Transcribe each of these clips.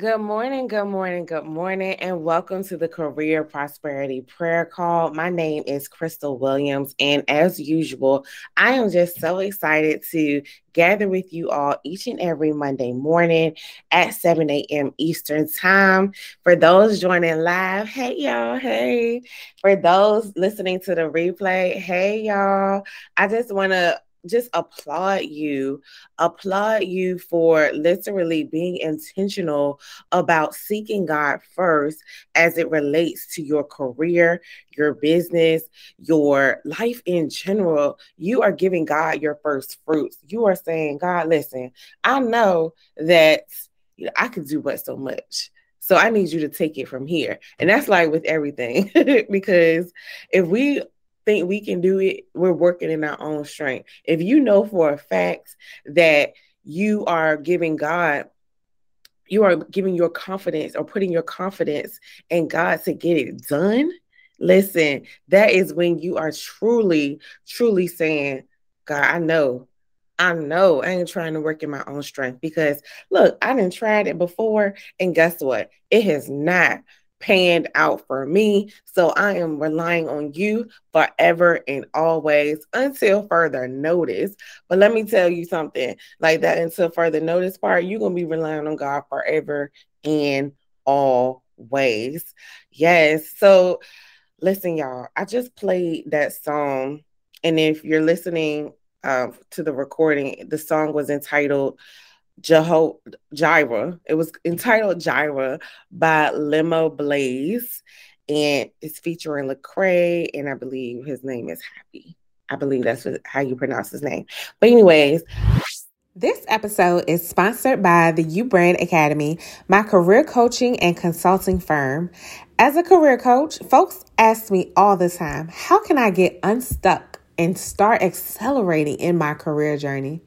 Good morning, good morning, good morning, and welcome to the Career Prosperity Prayer Call. My name is Crystal Williams, and as usual, I am just so excited to gather with you all each and every Monday morning at 7 a.m. Eastern Time. For those joining live, hey y'all, hey. For those listening to the replay, hey y'all. I just want to just applaud you, applaud you for literally being intentional about seeking God first as it relates to your career, your business, your life in general. You are giving God your first fruits. You are saying, God, listen, I know that you know, I could do but so much. So I need you to take it from here. And that's like with everything, because if we think we can do it, we're working in our own strength. If you know for a fact that you are giving God, you are giving your confidence or putting your confidence in God to get it done, listen, that is when you are truly, truly saying, God, I know I know I ain't trying to work in my own strength because look, I didn't tried it before, and guess what? It has not panned out for me. So I am relying on you forever and always until further notice. But let me tell you something like that until further notice part, you're going to be relying on God forever and always. Yes. So listen, y'all, I just played that song. And if you're listening uh, to the recording, the song was entitled Jeho- Jireh. It was entitled Jireh by Limoblaze, and it's featuring Lecrae, and I believe his name is Happi. I believe that's how you pronounce his name. But anyways. This episode is sponsored by the U Brand Academy, my career coaching and consulting firm. As a career coach, folks ask me all the time, how can I get unstuck and start accelerating in my career journey?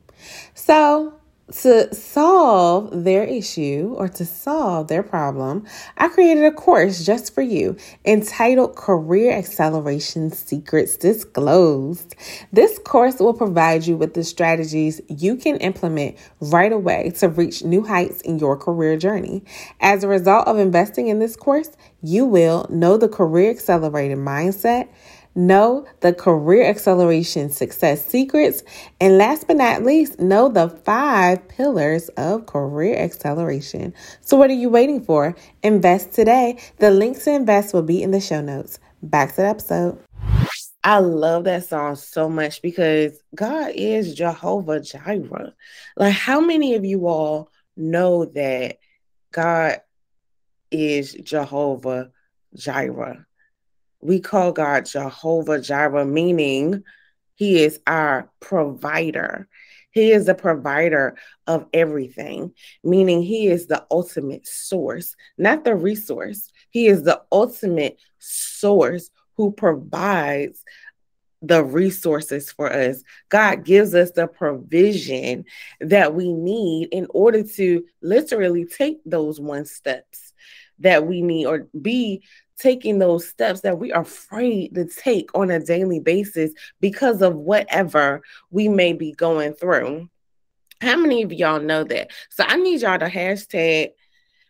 So, to solve their issue or to solve their problem, I created a course just for you entitled Career Acceleration Secrets Disclosed. This course will provide you with the strategies you can implement right away to reach new heights in your career journey. As a result of investing in this course, you will know the career accelerated mindset Know the career acceleration success secrets. And last but not least, know the five pillars of career acceleration. So, what are you waiting for? Invest today. The links to invest will be in the show notes. Back to the episode. I love that song so much because God is Jehovah Jireh. Like, how many of you all know that God is Jehovah Jireh? We call God Jehovah Jireh, meaning He is our provider. He is the provider of everything, meaning He is the ultimate source, not the resource. He is the ultimate source who provides the resources for us. God gives us the provision that we need in order to literally take those one steps that we need or be taking those steps that we are afraid to take on a daily basis because of whatever we may be going through. How many of y'all know that? So I need y'all to hashtag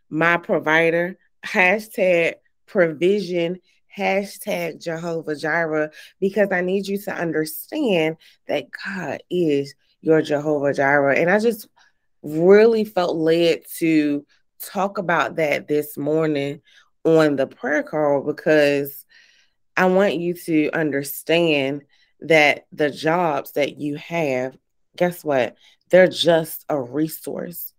my provider, hashtag provision, hashtag Jehovah Jireh, because I need you to understand that God is your Jehovah Jireh. And I just really felt led to talk about that this morning on the prayer call because I want you to understand that the jobs that you have, guess what? They're just a resource.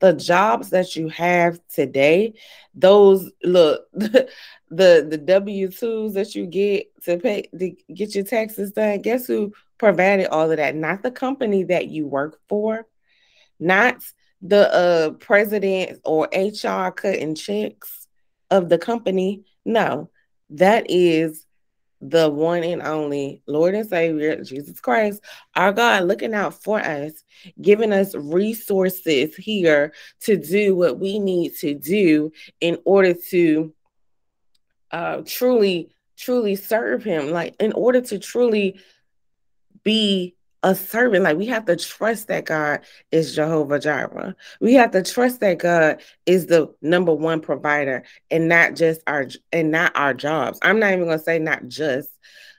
The jobs that you have today, those look the the W twos that you get to pay to get your taxes done. Guess who provided all of that? Not the company that you work for, not the uh president or HR cutting checks of the company. No, that is the one and only Lord and Savior, Jesus Christ, our God, looking out for us, giving us resources here to do what we need to do in order to uh, truly, truly serve Him. Like, in order to truly be a servant. Like we have to trust that God is Jehovah Jireh. We have to trust that God is the number one provider and not just our and not our jobs. I'm not even gonna say not just.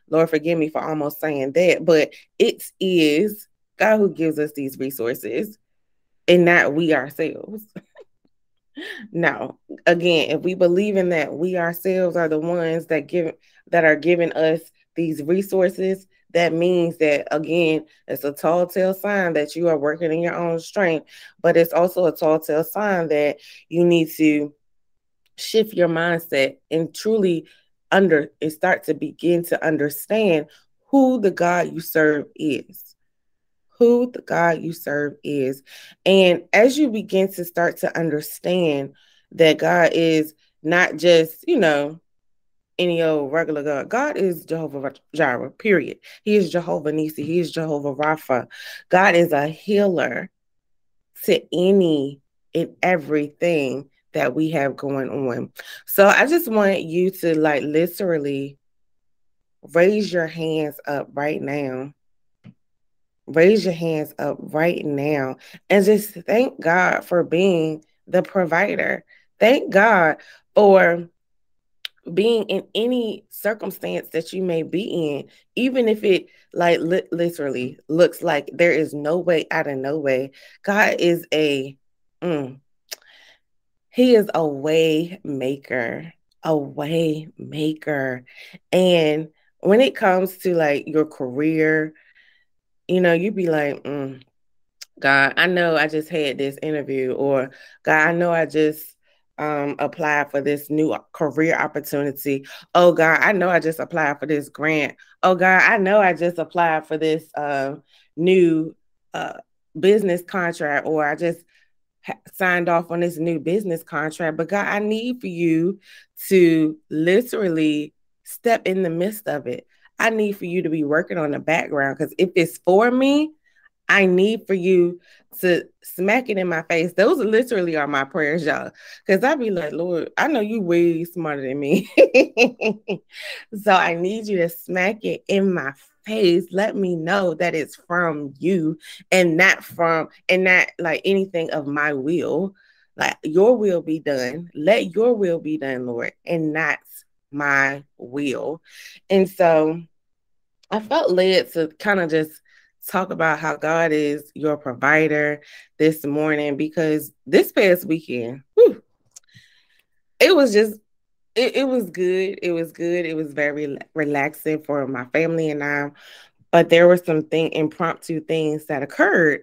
Lord, forgive me for almost saying that, but it is God who gives us these resources and not we ourselves. no, again, if we believe in that we ourselves are the ones that give that are giving us these resources, that means that again it's a tall tale sign that you are working in your own strength but it's also a tall tale sign that you need to shift your mindset and truly under and start to begin to understand who the god you serve is. Who the god you serve is. And as you begin to start to understand that god is not just you know any old regular God. God is Jehovah Jireh, period. He is Jehovah Nisi. He is Jehovah Rapha. God is a healer to any and everything that we have going on. So I just want you to like literally raise your hands up right now. Raise your hands up right now and just thank God for being the provider. Thank God for being in any circumstance that you may be in, even if it like li- literally looks like there is no way out of no way, God is a, mm, He is a way maker, a way maker. And when it comes to like your career, you know, you'd be like, mm, God, I know I just had this interview, or God, I know I just um, applied for this new career opportunity. Oh God, I know I just applied for this grant. Oh God, I know I just applied for this uh, new uh, business contract, or I just signed off on this new business contract. But God, I need for you to literally step in the midst of it. I need for you to be working on the background because if it's for me, I need for you to smack it in my face. Those literally are my prayers, y'all. Because I'd be like, Lord, I know you way smarter than me. so I need you to smack it in my face. Let me know that it's from you and not from and not like anything of my will. Like your will be done. Let your will be done, Lord, and not my will. And so I felt led to kind of just talk about how God is your provider this morning because this past weekend, whew, it was just it, it was good. It was good. It was very relaxing for my family and I. But there were some thing impromptu things that occurred.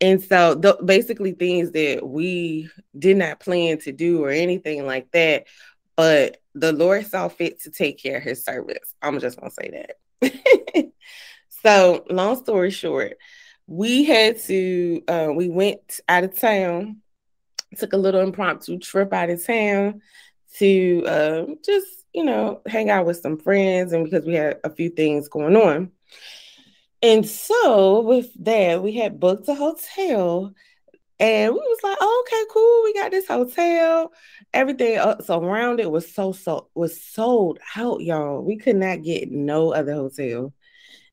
And so the, basically things that we did not plan to do or anything like that. But the Lord saw fit to take care of his service. I'm just gonna say that. So, long story short, we had to, uh, we went out of town, took a little impromptu trip out of town to uh, just, you know, hang out with some friends and because we had a few things going on. And so, with that, we had booked a hotel and we was like, oh, okay, cool. We got this hotel. Everything else around it was so so was sold out, y'all. We could not get no other hotel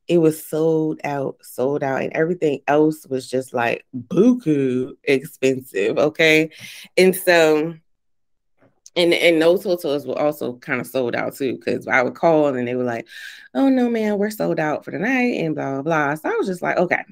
it was sold out, sold out, and everything else was just like buku expensive. Okay. And so and and those hotels were also kind of sold out too, because I would call and they were like, Oh no, man, we're sold out for the night and blah blah blah. So I was just like, okay.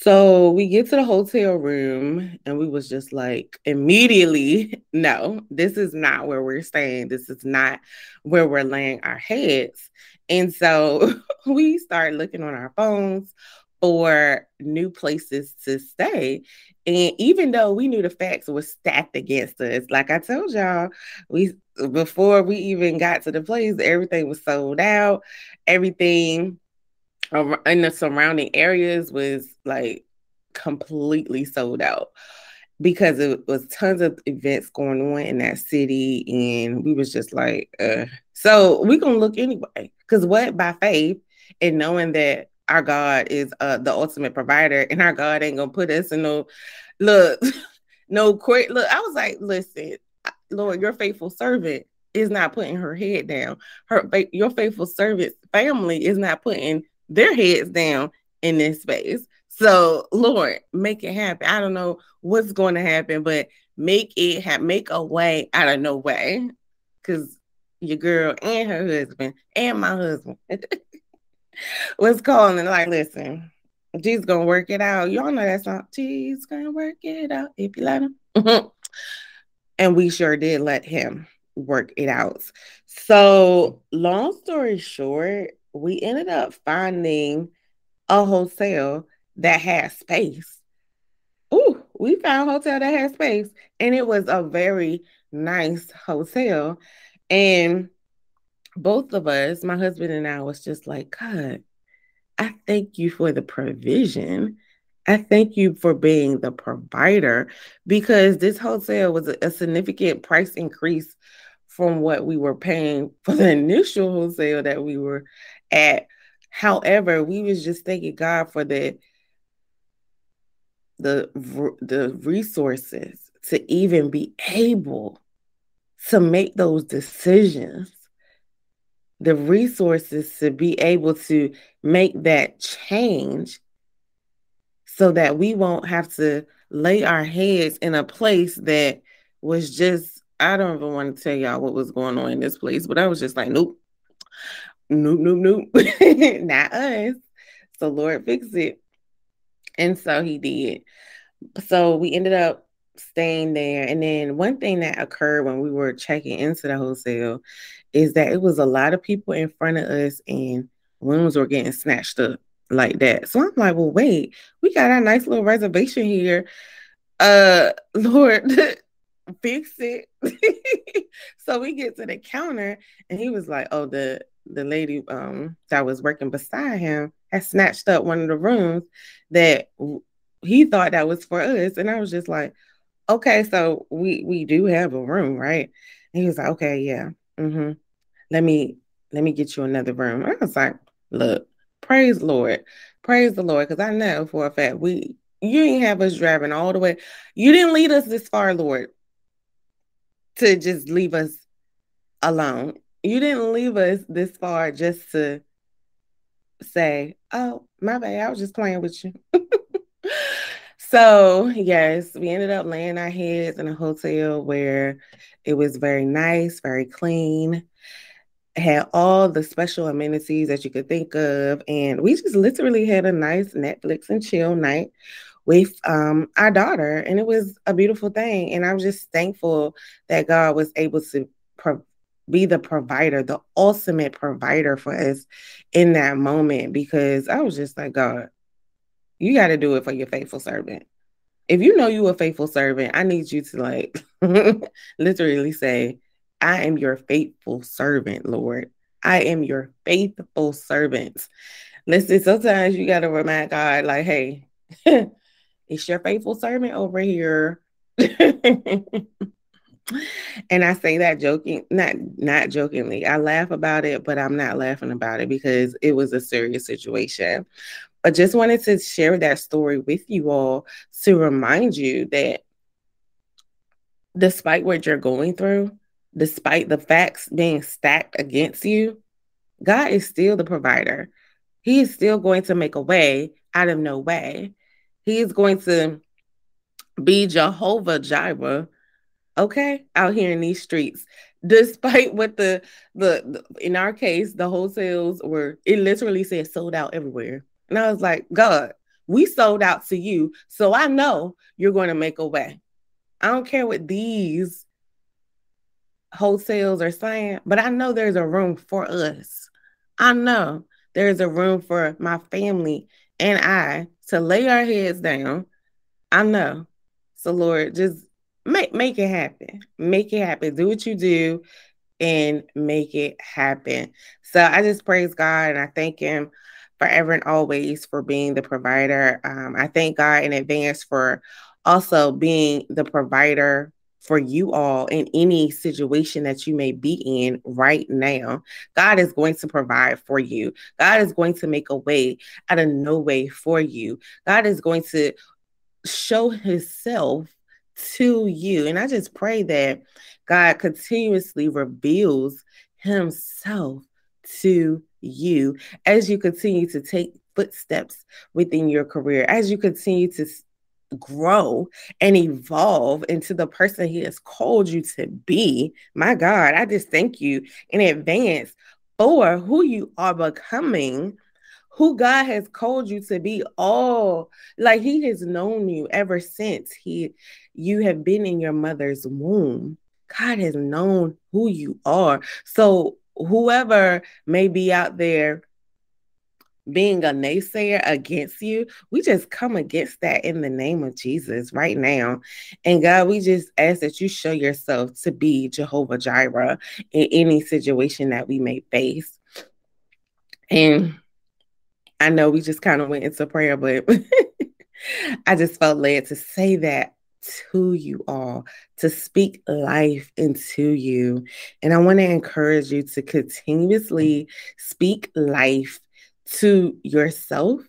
So we get to the hotel room and we was just like immediately, no, this is not where we're staying. This is not where we're laying our heads. And so we start looking on our phones for new places to stay. And even though we knew the facts were stacked against us, like I told y'all, we before we even got to the place, everything was sold out. Everything in the surrounding areas was like completely sold out because it was tons of events going on in that city and we was just like uh. so we gonna look anyway because what by faith and knowing that our god is uh the ultimate provider and our god ain't gonna put us in no look no court look i was like listen lord your faithful servant is not putting her head down her your faithful servant family is not putting their heads down in this space so, Lord, make it happen. I don't know what's going to happen, but make it happen. Make a way out of no way. Because your girl and her husband and my husband was calling like, listen, Jesus gonna work it out. Y'all know that song. Jesus gonna work it out if you let him. and we sure did let him work it out. So, long story short, we ended up finding a hotel that had space. Ooh, we found a hotel that had space, and it was a very nice hotel. And both of us, my husband and I, was just like, God, I thank you for the provision. I thank you for being the provider because this hotel was a, a significant price increase from what we were paying for the initial hotel that we were at. However, we was just thanking God for the the the resources to even be able to make those decisions the resources to be able to make that change so that we won't have to lay our heads in a place that was just I don't even want to tell y'all what was going on in this place, but I was just like, nope, nope, nope, nope, not us. So Lord, fix it. And so he did. So we ended up staying there. And then one thing that occurred when we were checking into the hotel is that it was a lot of people in front of us and rooms were getting snatched up like that. So I'm like, well, wait, we got our nice little reservation here. Uh Lord, fix it. so we get to the counter and he was like, Oh, the the lady um that was working beside him had snatched up one of the rooms that he thought that was for us. And I was just like, okay, so we we do have a room, right? And he was like, okay, yeah. Mm-hmm. Let me let me get you another room. I was like, look, praise Lord. Praise the Lord. Cause I know for a fact we you didn't have us driving all the way. You didn't lead us this far, Lord, to just leave us alone. You didn't leave us this far just to say, "Oh, my bad, I was just playing with you." so yes, we ended up laying our heads in a hotel where it was very nice, very clean, had all the special amenities that you could think of, and we just literally had a nice Netflix and chill night with um, our daughter, and it was a beautiful thing. And I'm just thankful that God was able to pro- be the provider, the ultimate provider for us in that moment because I was just like, God, you got to do it for your faithful servant. If you know you a faithful servant, I need you to like literally say, I am your faithful servant, Lord. I am your faithful servant. Listen, sometimes you got to remind God, like, hey, it's your faithful servant over here. and I say that joking, not not jokingly. I laugh about it, but I'm not laughing about it because it was a serious situation. But just wanted to share that story with you all to remind you that despite what you're going through, despite the facts being stacked against you, God is still the provider. He is still going to make a way out of no way. He is going to be Jehovah Jireh okay, out here in these streets. Despite what the, the, the in our case, the wholesales were it literally said sold out everywhere. And I was like, God, we sold out to you. So I know you're going to make a way. I don't care what these wholesales are saying, but I know there's a room for us. I know there's a room for my family and I to lay our heads down. I know. So Lord, just make make it happen. Make it happen. Do what you do and make it happen. So I just praise God and I thank him forever and always for being the provider. Um, I thank God in advance for also being the provider for you all in any situation that you may be in right now. God is going to provide for you. God is going to make a way out of no way for you. God is going to show himself to you. And I just pray that God continuously reveals himself to you as you continue to take footsteps within your career, as you continue to grow and evolve into the person he has called you to be. My God, I just thank you in advance for who you are becoming, who God has called you to be. All like he has known you ever since he you have been in your mother's womb. God has known who you are. So whoever may be out there being a naysayer against you, we just come against that in the name of Jesus right now. And God, we just ask that you show yourself to be Jehovah Jireh in any situation that we may face. And I know we just kind of went into prayer, but I just felt led to say that to you all, to speak life into you. And I want to encourage you to continuously speak life to yourself,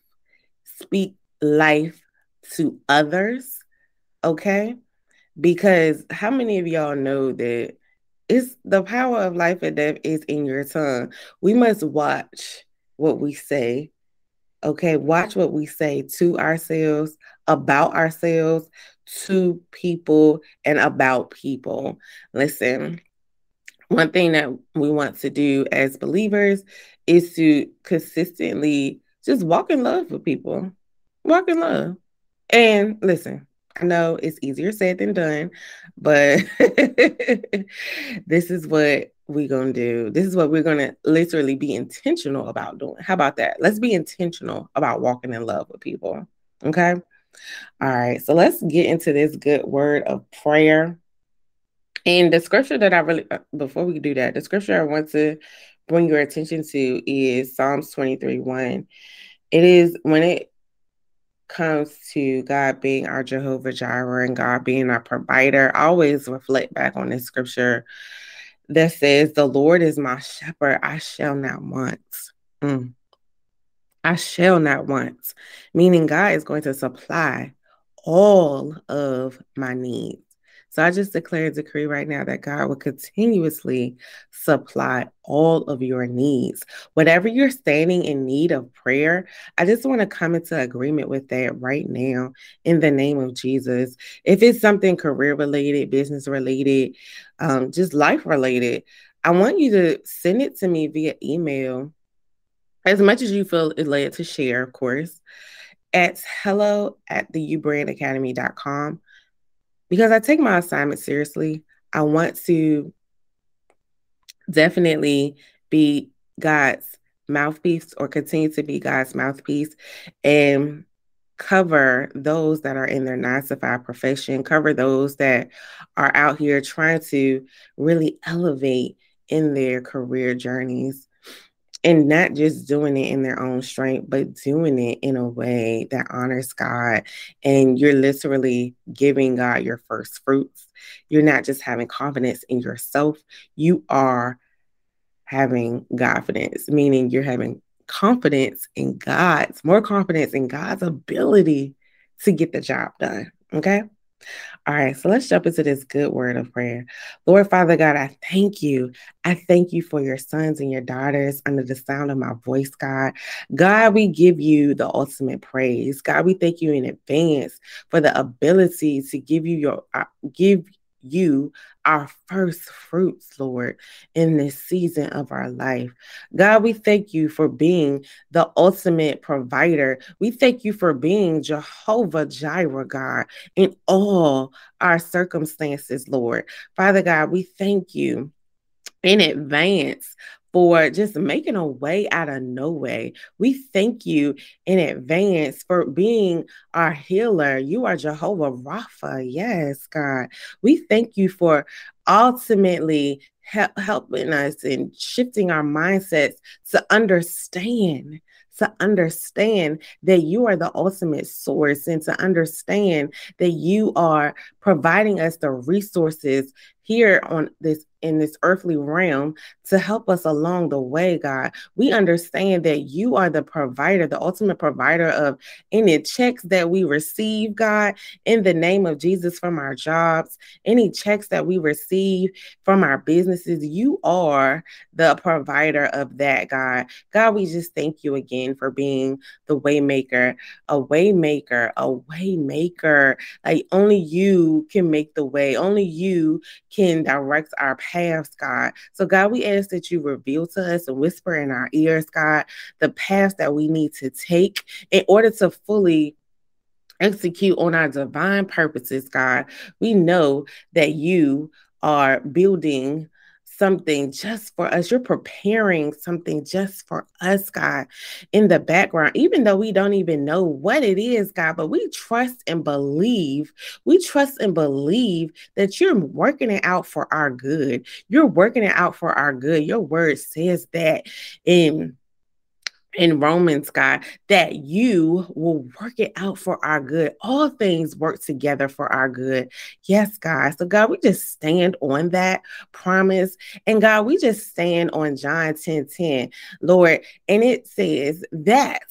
speak life to others. Okay. Because how many of y'all know that it's the power of life and death is in your tongue? We must watch what we say. Okay. Watch what we say to ourselves, about ourselves, to people, and about people. Listen, one thing that we want to do as believers is to consistently just walk in love with people. Walk in love. And listen, I know it's easier said than done, but this is what we're going to do. This is what we're going to literally be intentional about doing. How about that? Let's be intentional about walking in love with people. Okay. All right. So let's get into this good word of prayer. And the scripture that I really, uh, before we do that, the scripture I want to bring your attention to is Psalms 23 1. It is when it comes to God being our Jehovah Jireh and God being our provider, I always reflect back on this scripture that says, The Lord is my shepherd, I shall not want. Mm. I shall not want, meaning God is going to supply all of my needs. So I just declare a decree right now that God will continuously supply all of your needs. Whatever you're standing in need of prayer, I just want to come into agreement with that right now in the name of Jesus. If it's something career related, business related, um, just life related, I want you to send it to me via email as much as you feel it led to share, of course, at hello at the ubrandacademy.com because I take my assignment seriously. I want to definitely be God's mouthpiece or continue to be God's mouthpiece and cover those that are in their nine to five profession, cover those that are out here trying to really elevate in their career journeys and not just doing it in their own strength, but doing it in a way that honors God. And you're literally giving God your first fruits. You're not just having confidence in yourself, you are having confidence, meaning you're having confidence in God's, more confidence in God's ability to get the job done. Okay. All right, so let's jump into this good word of prayer. Lord Father God, I thank you. I thank you for your sons and your daughters under the sound of my voice, God. God, we give you the ultimate praise. God, we thank you in advance for the ability to give you your uh, give you our first fruits, Lord, in this season of our life. God, we thank you for being the ultimate provider. We thank you for being Jehovah Jireh, God, in all our circumstances, Lord. Father God, we thank you in advance for just making a way out of no way. We thank you in advance for being our healer. You are Jehovah Rapha. Yes, God. We thank you for ultimately help, helping us and shifting our mindsets to understand to understand that you are the ultimate source and to understand that you are providing us the resources here on this in this earthly realm to help us along the way, God. We understand that you are the provider, the ultimate provider of any checks that we receive, God, in the name of Jesus from our jobs, any checks that we receive from our businesses. You are the provider of that, God. God, we just thank you again for being the waymaker, a waymaker, a waymaker. Like only you can make the way. Only you can direct our paths, God. So, God, we ask that you reveal to us and whisper in our ears, God, the paths that we need to take in order to fully execute on our divine purposes, God. We know that you are building something just for us. You're preparing something just for us, God, in the background, even though we don't even know what it is, God, but we trust and believe. We trust and believe that you're working it out for our good. You're working it out for our good. Your word says that in in Romans, God, that you will work it out for our good. All things work together for our good. Yes, God. So, God, we just stand on that promise. And God, we just stand on John 10 10, Lord. And it says that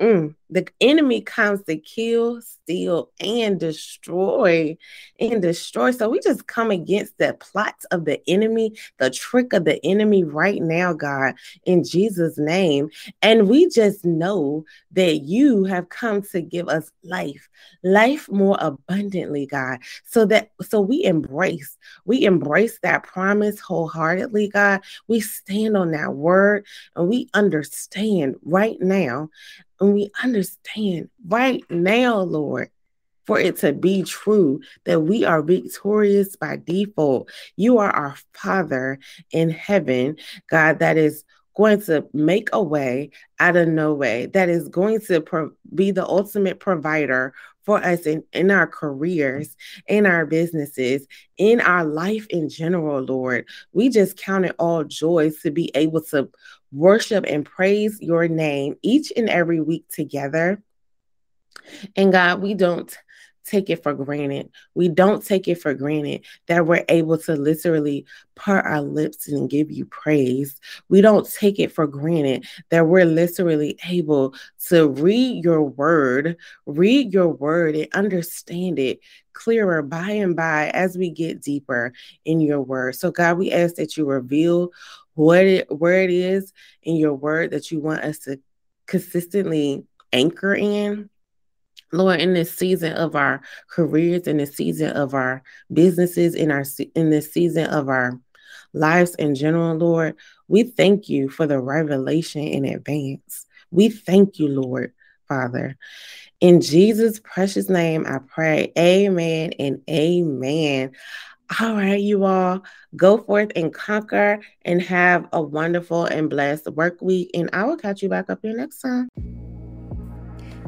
Mm, the enemy comes to kill, steal, and destroy, and destroy. So we just come against the plots of the enemy, the trick of the enemy right now, God, in Jesus' name. And we just know that you have come to give us life, life more abundantly, God. So that so we embrace, we embrace that promise wholeheartedly, God. We stand on that word and we understand right now and we understand right now, Lord, for it to be true that we are victorious by default. You are our Father in heaven, God, that is going to make a way out of no way, that is going to pro- be the ultimate provider for us in, in our careers, in our businesses, in our life in general, Lord. We just count it all joy to be able to worship and praise your name each and every week together. And God, we don't take it for granted. We don't take it for granted that we're able to literally part our lips and give you praise. We don't take it for granted that we're literally able to read your word, read your word and understand it clearer by and by as we get deeper in your word. So God, we ask that you reveal what it where it is in your word that you want us to consistently anchor in Lord, in this season of our careers, in this season of our businesses, in our in this season of our lives in general, Lord, we thank you for the revelation in advance. We thank you, Lord, Father. In Jesus' precious name, I pray. Amen and amen. All right, you all go forth and conquer and have a wonderful and blessed work week. And I will catch you back up here next time.